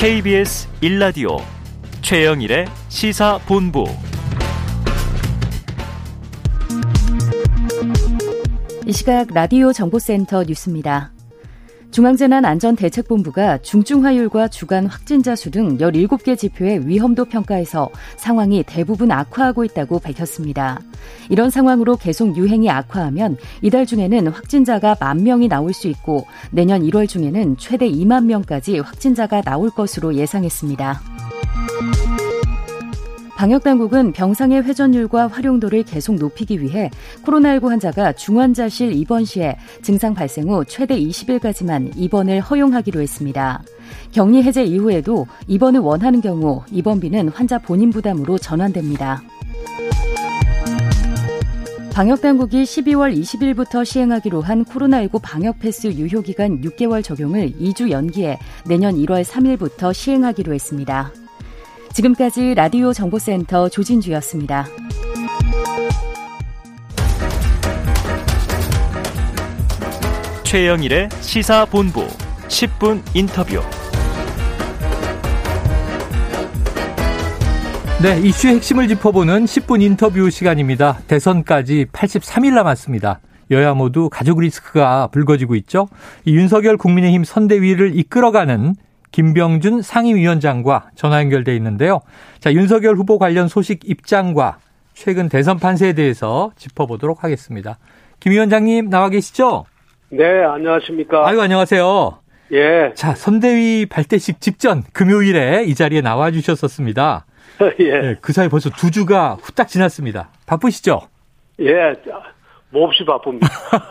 KBS 1라디오 최영일의 시사본부 이 시각 라디오 정보센터 뉴스입니다. 중앙재난안전대책본부가 중증화율과 주간 확진자 수 등 17개 지표의 위험도 평가에서 상황이 대부분 악화하고 있다고 밝혔습니다. 이런 상황으로 계속 유행이 악화하면 이달 중에는 확진자가 만 명이 나올 수 있고 내년 1월 중에는 최대 2만 명까지 확진자가 나올 것으로 예상했습니다. 방역당국은 병상의 회전율과 활용도를 계속 높이기 위해 코로나19 환자가 중환자실 입원 시에 증상 발생 후 최대 20일까지만 입원을 허용하기로 했습니다. 격리 해제 이후에도 입원을 원하는 경우 입원비는 환자 본인 부담으로 전환됩니다. 방역당국이 12월 20일부터 시행하기로 한 코로나19 방역패스 유효기간 6개월 적용을 2주 연기해 내년 1월 3일부터 시행하기로 했습니다. 지금까지 라디오 정보센터 조진주였습니다. 최영일의 시사본부 10분 인터뷰. 네, 이슈의 핵심을 짚어보는 10분 인터뷰 시간입니다. 대선까지 83일 남았습니다. 여야 모두 가족 리스크가 불거지고 있죠. 이 윤석열 국민의힘 선대위를 이끌어가는 김병준 상임위원장과 전화 연결돼 있는데요. 자, 윤석열 후보 관련 소식 입장과 최근 대선 판세에 대해서 짚어보도록 하겠습니다. 김 위원장님 나와 계시죠? 네, 안녕하십니까. 아유, 안녕하세요. 예. 자, 선대위 발대식 직전 금요일에 이 자리에 나와 주셨었습니다. 예. 네, 그 사이 벌써 두 주가 후딱 지났습니다. 바쁘시죠? 예. 몹시 바쁩니다.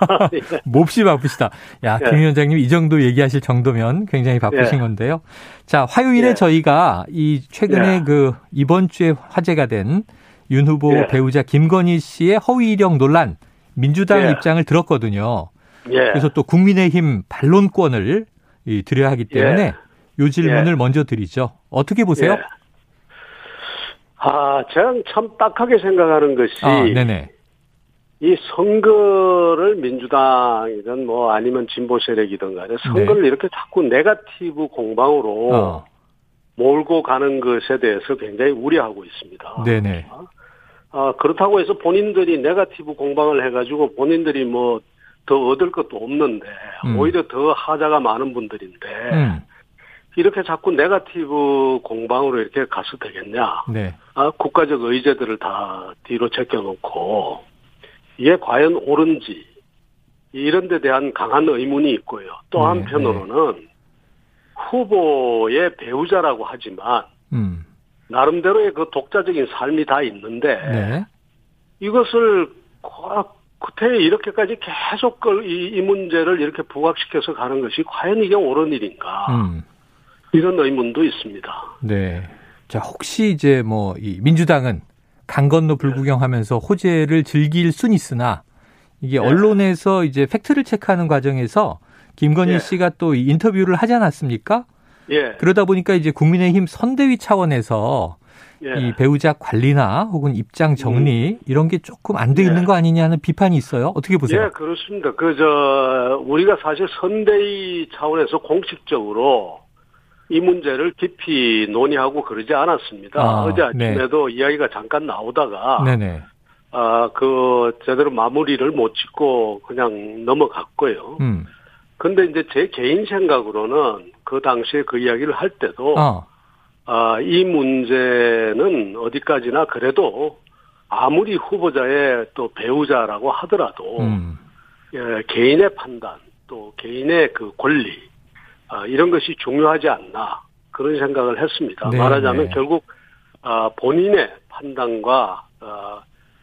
몹시 바쁘시다. 야, 예. 김 위원장님 이 정도 얘기하실 정도면 굉장히 바쁘신 예. 건데요. 자, 화요일에 예. 저희가 이 최근에 예. 그 이번 주에 화제가 된 윤 후보 예. 배우자 김건희 씨의 허위 이력 논란 민주당 예. 입장을 들었거든요. 예. 그래서 또 국민의힘 반론권을 이 드려야 하기 때문에 예. 요 질문을 예. 먼저 드리죠. 어떻게 보세요? 예. 아, 저는 참 딱하게 생각하는 것이 아, 네네. 이 선거를 민주당이든 뭐 아니면 진보 세력이든 간에 선거를 이렇게 자꾸 네가티브 공방으로 네. 어, 몰고 가는 것에 대해서 굉장히 우려하고 있습니다. 네네. 아, 그렇다고 해서 본인들이 네가티브 공방을 해가지고 본인들이 뭐 더 얻을 것도 없는데 음. 오히려 더 하자가 많은 분들인데 음, 이렇게 자꾸 네가티브 공방으로 이렇게 가서 되겠냐? 네. 아, 국가적 의제들을 다 뒤로 제껴놓고 이게 과연 옳은지 이런 데 대한 강한 의문이 있고요. 또 네, 한편으로는 후보의 배우자라고 하지만 음, 나름대로의 그 독자적인 삶이 다 있는데 네. 이것을 꼭 그때 이렇게까지 계속 그 이, 이 문제를 이렇게 부각시켜서 가는 것이 과연 이게 옳은 일인가 음. 이런 의문도 있습니다. 네. 자, 혹시 이제 뭐 이 민주당은 강 건너 불구경하면서 호재를 즐길 순 있으나 이게 네. 언론에서 이제 팩트를 체크하는 과정에서 김건희 예. 씨가 또이 인터뷰를 하지 않았습니까? 예, 그러다 보니까 이제 국민의힘 선대위 차원에서 예. 음. 이 배우자 관리나 혹은 입장 정리 이런 게 조금 안돼 예. 있는 거 아니냐는 비판이 있어요. 어떻게 보세요? 예, 그렇습니다. 그, 저, 우리가 사실 선대위 차원에서 공식적으로 이 문제를 깊이 논의하고 그러지 않았습니다. 아, 어제 아침에도 네. 이야기가 잠깐 나오다가, 네네. 아, 그, 제대로 마무리를 못 짓고 그냥 넘어갔고요. 음. 근데 이제 제 개인 생각으로는 그 당시에 그 이야기를 할 때도, 어. 아, 이 문제는 어디까지나 그래도 아무리 후보자의 또 배우자라고 하더라도, 음. 예, 개인의 판단 또 개인의 그 권리 아, 이런 것이 중요하지 않나 그런 생각을 했습니다. 네, 말하자면 네. 결국 아, 본인의 판단과 아,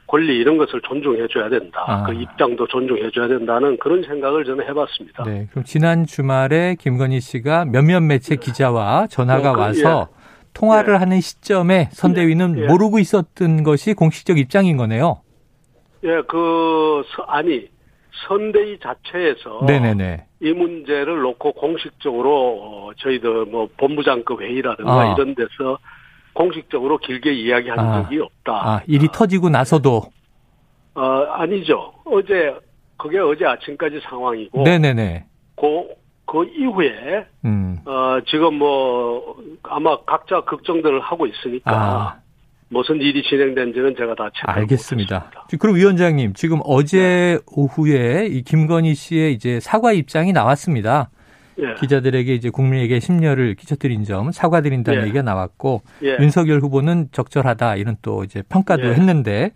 권리 이런 것을 존중해 줘야 된다. 아. 그 입장도 존중해 줘야 된다는 그런 생각을 저는 해봤습니다. 네. 그럼 지난 주말에 김건희 씨가 몇몇 매체 기자와 전화가 어, 그, 와서 통화를 예. 하는 시점에 선대위는 예, 예. 모르고 있었던 것이 공식적 입장인 거네요. 예, 그 서- 아니 선대위 자체에서 네네네. 이 문제를 놓고 공식적으로 어, 저희들 뭐 본부장급 회의라든가 아. 이런 데서 공식적으로 길게 이야기한 아. 적이 없다. 아, 일이 터지고 나서도. 어, 아니죠. 어제 그게 어제 아침까지 상황이고 네네네. 그 그 이후에 음. 어 지금 뭐 아마 각자 걱정들을 하고 있으니까 아. 무슨 일이 진행된지는 제가 다 알겠습니다. 못했습니다. 그럼 위원장님 지금 어제 네. 오후에 이 김건희 씨의 이제 사과 입장이 나왔습니다. 예. 기자들에게 이제 국민에게 심려를 끼쳐드린 점 사과드린다는 예. 얘기가 나왔고 예. 윤석열 후보는 적절하다 이런 또 이제 평가도 예. 했는데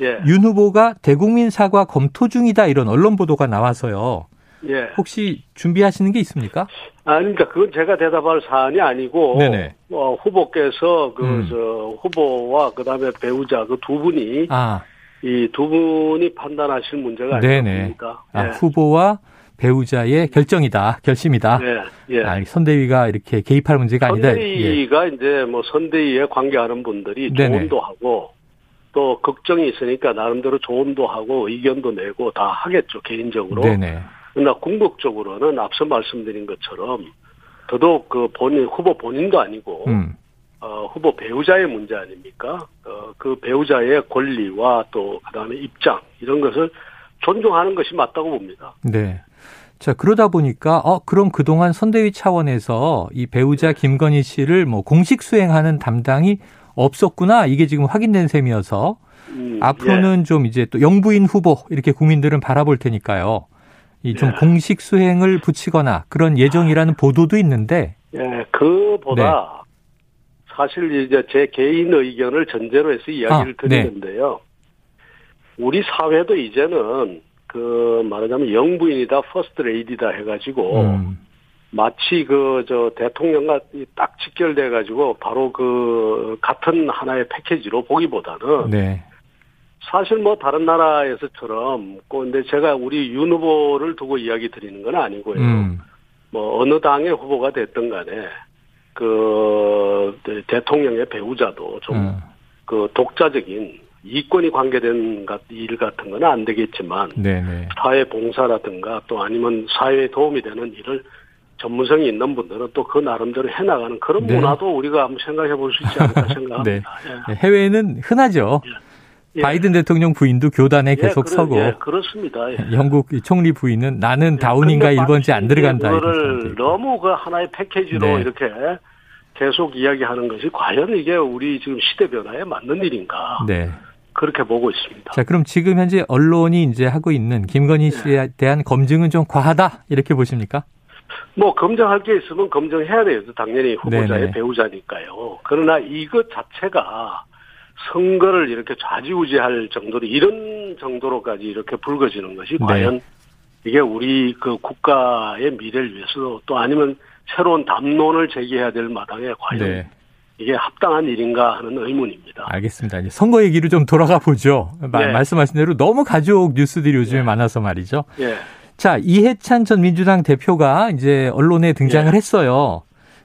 예. 윤 후보가 대국민 사과 검토 중이다 이런 언론 보도가 나와서요. 예. 혹시 준비하시는 게 있습니까? 아니, 그러니까 그건 제가 대답할 사안이 아니고, 네네. 어, 후보께서 그, 음. 저, 후보와 그 다음에 배우자 그 두 분이, 아. 이두 분이 판단하실 문제가 아닙니까? 아, 예. 후보와 배우자의 결정이다, 결심이다. 예, 예. 아, 선대위가 이렇게 개입할 문제가 아니다. 선대위가 예. 이제 뭐 선대위에 관계하는 분들이 네네. 조언도 하고 또 걱정이 있으니까 나름대로 조언도 하고 의견도 내고 다 하겠죠 개인적으로. 네네. 그러나 궁극적으로는 앞서 말씀드린 것처럼 더더욱 그 본인 후보 본인도 아니고 음. 어, 후보 배우자의 문제 아닙니까? 어, 그 배우자의 권리와 또 그다음에 입장 이런 것을 존중하는 것이 맞다고 봅니다. 네. 자, 그러다 보니까, 어, 그럼 그동안 선대위 차원에서 이 배우자 네. 김건희 씨를 뭐 공식 수행하는 담당이 없었구나. 이게 지금 확인된 셈이어서 음, 앞으로는 예. 좀 이제 또 영부인 후보 이렇게 국민들은 바라볼 테니까요. 이좀 예. 공식 수행을 붙이거나 그런 예정이라는 보도도 있는데. 예, 그보다 네. 사실 이제 제 개인 의견을 전제로 해서 이야기를 아, 네. 드리는데요. 네. 우리 사회도 이제는 그 말하자면 영부인이다, 퍼스트 레이디다 해가지고 음. 마치 그 저 대통령과 딱 직결돼 가지고 바로 그 같은 하나의 패키지로 보기보다는 네. 사실 뭐 다른 나라에서처럼 근데 제가 우리 윤 후보를 두고 이야기 드리는 건 아니고요. 음. 뭐 어느 당의 후보가 됐든 간에 그 대통령의 배우자도 좀그 음. 그 독자적인 이권이 관계된 일 같은 건 안 되겠지만 네네. 사회 봉사라든가 또 아니면 사회에 도움이 되는 일을 전문성이 있는 분들은 또 그 나름대로 해나가는 그런 네. 문화도 우리가 한번 생각해 볼 수 있지 않을까 생각합니다. 네. 예. 해외에는 흔하죠. 예. 예. 바이든 대통령 부인도 교단에 예, 계속 그러, 서고. 예, 그렇습니다. 예. 영국 총리 부인은 나는 다운인가 1번지 안 들어간다. 그거를 너무 그 하나의 패키지로 네. 이렇게 계속 이야기하는 것이 과연 이게 우리 지금 시대 변화에 맞는 일인가? 네. 그렇게 보고 있습니다. 자, 그럼 지금 현재 언론이 이제 하고 있는 김건희 네. 씨에 대한 검증은 좀 과하다 이렇게 보십니까? 뭐 검증할 게 있으면 검증해야 돼요. 당연히 후보자의 네네. 배우자니까요. 그러나 이것 자체가 선거를 이렇게 좌지우지할 정도로 이런 정도로까지 이렇게 불거지는 것이 네. 과연 이게 우리 그 국가의 미래를 위해서도 또 아니면 새로운 담론을 제기해야 될 마당에 과연 네. 이게 합당한 일인가 하는 의문입니다. 알겠습니다. 이제 선거 얘기로 좀 돌아가 보죠. 네. 말씀하신 대로 너무 가족 뉴스들이 요즘에 네. 많아서 말이죠. 네. 자, 이해찬 전 민주당 대표가 이제 언론에 등장을 네. 했어요.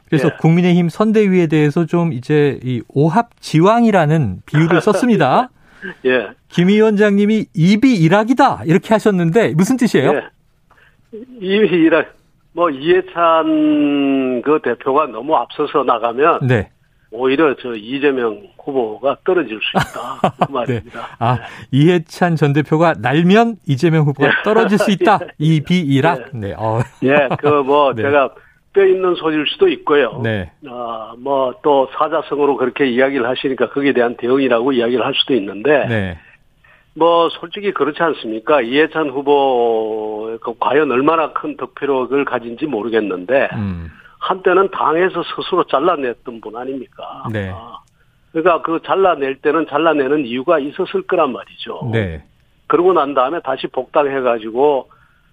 그래서 네. 국민의힘 선대위에 대해서 좀 이제 이 오합 지왕이라는 비유를 썼습니다. 예. 김 위원장님이 입이 일학이다 이렇게 하셨는데 무슨 뜻이에요? 예. 입이 일학 뭐 이해찬 그 대표가 너무 앞서서 나가면 네. 오히려 저 이재명 후보가 떨어질 수 있다. 그 네. 말입니다. 네. 아, 이해찬 전 대표가 날면 이재명 후보가 네. 떨어질 수 있다. 예. 이 비이락. 네. 네. 어. 예, 그뭐 네. 제가 뼈 있는 소리일 수도 있고요. 네. 아, 뭐 또 사자성어로 그렇게 이야기를 하시니까 거기에 대한 대응이라고 이야기를 할 수도 있는데 네. 뭐 솔직히 그렇지 않습니까? 이해찬 후보 그 과연 얼마나 큰 득표력을 가진지 모르겠는데 음. 한때는 당에서 스스로 잘라냈던 분 아닙니까? 네. 아, 그러니까 그 잘라낼 때는 잘라내는 이유가 있었을 거란 말이죠. 네. 그러고 난 다음에 다시 복당해가지고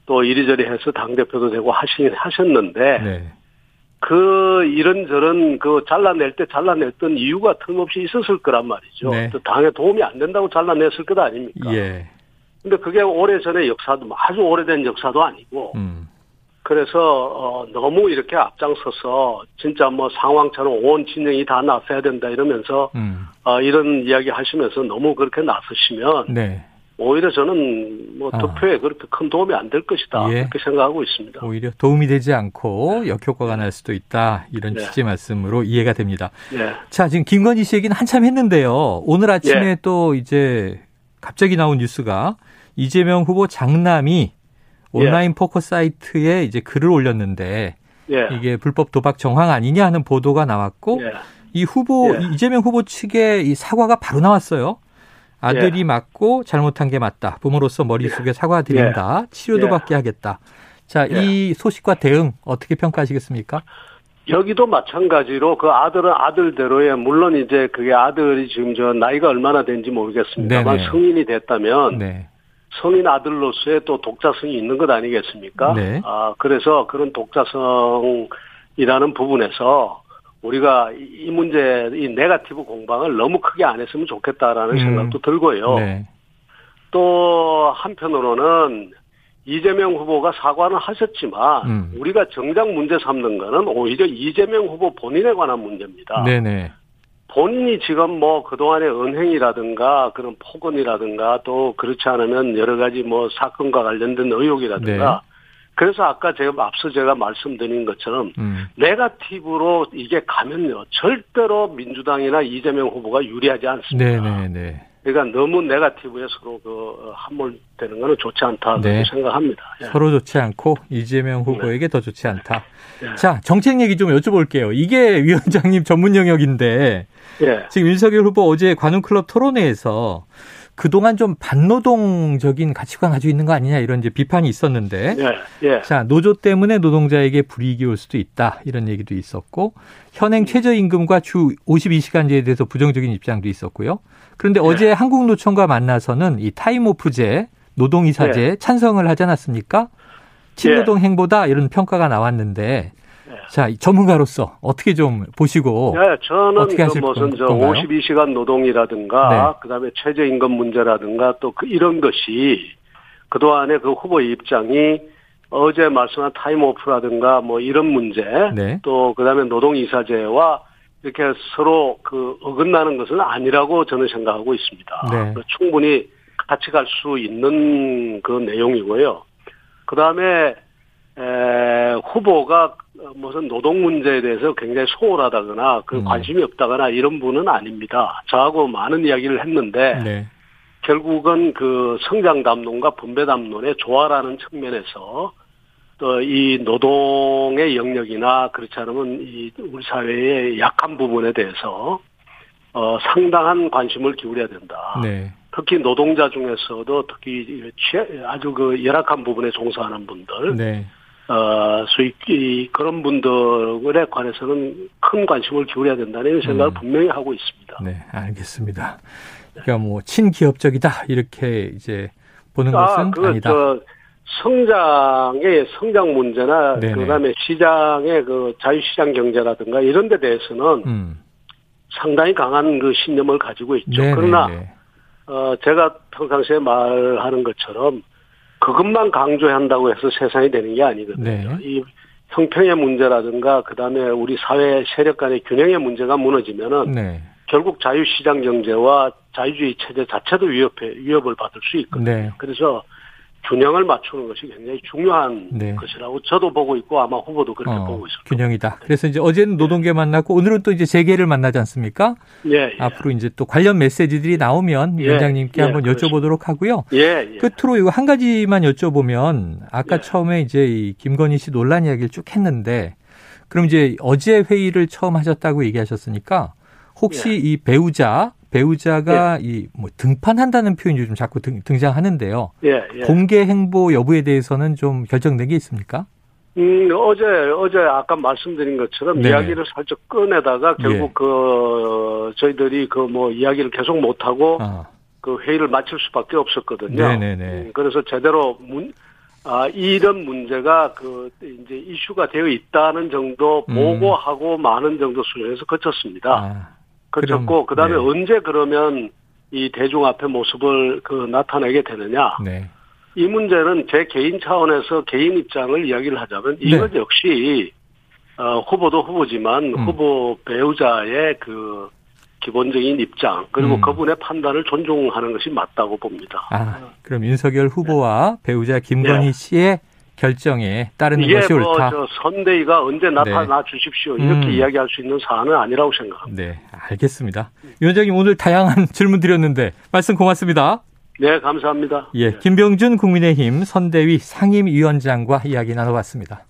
또 이리저리 해서 당대표도 되고 하시, 하셨는데, 네. 그 이런저런 그 잘라낼 때 잘라냈던 이유가 틈없이 있었을 거란 말이죠. 네. 또 당에 도움이 안 된다고 잘라냈을 것 아닙니까? 예. 근데 그게 오래전의 역사도 아주 오래된 역사도 아니고, 음. 그래서 어, 너무 이렇게 앞장서서 진짜 뭐 상황처럼 온 진영이 다 나서야 된다 이러면서 음. 어, 이런 이야기 하시면서 너무 그렇게 나서시면 네. 오히려 저는 뭐 투표에 아. 그렇게 큰 도움이 안 될 것이다 예. 그렇게 생각하고 있습니다. 오히려 도움이 되지 않고 역효과가 날 수도 있다 이런 네. 취지 말씀으로 이해가 됩니다. 네. 자 지금 김건희 씨 얘기는 한참 했는데요. 오늘 아침에 예. 또 이제 갑자기 나온 뉴스가 이재명 후보 장남이 온라인 예. 포커 사이트에 이제 글을 올렸는데 예. 이게 불법 도박 정황 아니냐 하는 보도가 나왔고 예. 이 후보 예. 이재명 후보 측의 이 사과가 바로 나왔어요. 아들이 예. 맞고 잘못한 게 맞다. 부모로서 머릿속에 사과드린다. 치료도 받게 하겠다. 자, 이 소식과 대응 어떻게 평가하시겠습니까? 여기도 마찬가지로 그 아들은 아들대로의 물론 이제 그게 아들이 지금 저 나이가 얼마나 된지 모르겠습니다만 네네. 성인이 됐다면 네. 성인 아들로서의 또 독자성이 있는 것 아니겠습니까? 네. 아 그래서 그런 독자성이라는 부분에서 우리가 이 문제 이 네가티브 공방을 너무 크게 안 했으면 좋겠다라는 음. 생각도 들고요. 네. 또 한편으로는 이재명 후보가 사과는 하셨지만 음. 우리가 정작 문제 삼는 거는 오히려 이재명 후보 본인에 관한 문제입니다. 네네. 본인이 지금 뭐 그동안의 은행이라든가 그런 폭언이라든가 또 그렇지 않으면 여러 가지 뭐 사건과 관련된 의혹이라든가 네. 그래서 아까 제가 앞서 제가 말씀드린 것처럼 음. 네가티브로 이게 가면요 절대로 민주당이나 이재명 후보가 유리하지 않습니다. 네네네. 그러니까 너무 네가티브에 서로 그 함몰되는 거는 좋지 않다 네. 생각합니다. 예. 서로 좋지 않고 이재명 후보에게 네. 더 좋지 않다. 네. 자 정책 얘기 좀 여쭤볼게요. 이게 위원장님 전문 영역인데 예. 지금 윤석열 후보 어제 관훈클럽 토론회에서 그동안 좀 반노동적인 가치관 가지고 있는 거 아니냐 이런 이제 비판이 있었는데 예, 예. 자 노조 때문에 노동자에게 불이익이 올 수도 있다 이런 얘기도 있었고 현행 음. 최저임금과 주 52시간제에 대해서 부정적인 입장도 있었고요. 그런데 예. 어제 한국노총과 만나서는 이 타임오프제 노동이사제 예. 찬성을 하지 않았습니까? 친노동 예. 행보다 이런 평가가 나왔는데 자, 전문가로서 어떻게 좀 보시고 네, 저는 어떻게 그 무슨 저 52시간 노동이라든가 네. 그다음에 최저 임금 문제라든가 또 그 이런 것이 그동안의 그 후보의 입장이 어제 말씀한 타임오프라든가 뭐 이런 문제 네. 또 그다음에 노동 이사제와 이렇게 서로 그 어긋나는 것은 아니라고 저는 생각하고 있습니다. 네. 충분히 같이 갈 수 있는 그 내용이고요. 그 다음에 에, 후보가 무슨 노동 문제에 대해서 굉장히 소홀하다거나 그 음. 관심이 없다거나 이런 분은 아닙니다. 저하고 많은 이야기를 했는데 네. 결국은 그 성장 담론과 분배 담론의 조화라는 측면에서 또 이 노동의 영역이나 그렇지 않으면 이 우리 사회의 약한 부분에 대해서 어 상당한 관심을 기울여야 된다. 네. 특히 노동자 중에서도 특히 아주 그 열악한 부분에 종사하는 분들 네. 어, 수익, 그런 분들에 관해서는 큰 관심을 기울여야 된다는 생각을 음. 분명히 하고 있습니다. 네, 알겠습니다. 그러니까 뭐, 친기업적이다, 이렇게 이제 보는 아, 것은 그, 아니다. 저, 성장의 성장 문제나, 그 다음에 시장의 그 자유시장 경제라든가 이런 데 대해서는 음. 상당히 강한 그 신념을 가지고 있죠. 네네네. 그러나, 어, 제가 평상시에 말하는 것처럼 그것만 강조한다고 해서 세상이 되는 게 아니거든요. 네. 이 형평의 문제라든가 그다음에 우리 사회 세력 간의 균형의 문제가 무너지면은 네. 결국 자유시장 경제와 자유주의 체제 자체도 위협해 위협을 받을 수 있거든요. 네. 그래서 균형을 맞추는 것이 굉장히 중요한 네. 것이라고 저도 보고 있고 아마 후보도 그렇게 어, 보고 있을 겁니다. 균형이다. 그래서 이제 어제는 노동계 만났고 오늘은 또 이제 재계를 만나지 않습니까? 예, 예. 앞으로 이제 또 관련 메시지들이 나오면 예, 위원장님께 예, 한번 그렇죠. 여쭤보도록 하고요. 예, 예. 끝으로 이거 한 가지만 여쭤보면 아까 예. 처음에 이제 이 김건희 씨 논란 이야기를 쭉 했는데 그럼 이제 어제 회의를 처음 하셨다고 얘기하셨으니까 혹시 예. 이 배우자 배우자가 예. 이뭐 등판한다는 표현이 요즘 자꾸 등, 장하는데요 예, 예. 공개 행보 여부에 대해서는 좀 결정된 게 있습니까? 음, 어제, 어제 아까 말씀드린 것처럼 네 이야기를 살짝 꺼내다가 결국 예. 그, 저희들이 그 뭐 이야기를 계속 못하고 아. 그 회의를 마칠 수밖에 없었거든요. 네네네. 음, 그래서 제대로 문, 아, 이런 문제가 그, 이제 이슈가 되어 있다는 정도 음. 보고하고 많은 정도 수준에서 거쳤습니다. 아. 그렇고 그다음에 네. 언제 그러면 이 대중 앞에 모습을 그 나타내게 되느냐. 네. 이 문제는 제 개인 차원에서 개인 입장을 이야기를 하자면 네. 이건 네. 역시 어, 후보도 후보지만 음. 후보 배우자의 그 기본적인 입장 그리고 음. 그분의 판단을 존중하는 것이 맞다고 봅니다. 아, 그럼 윤석열 후보와 배우자 김건희 네. 씨의 결정에 따르는 것이 뭐 옳다. 저 선대위가 언제 나타나 네. 주십시오 이렇게 음. 이야기할 수 있는 사안은 아니라고 생각합니다. 네, 알겠습니다. 위원장님 오늘 다양한 질문 드렸는데 말씀 고맙습니다. 네, 감사합니다. 예, 김병준 국민의힘 선대위 상임위원장과 이야기 나눠봤습니다.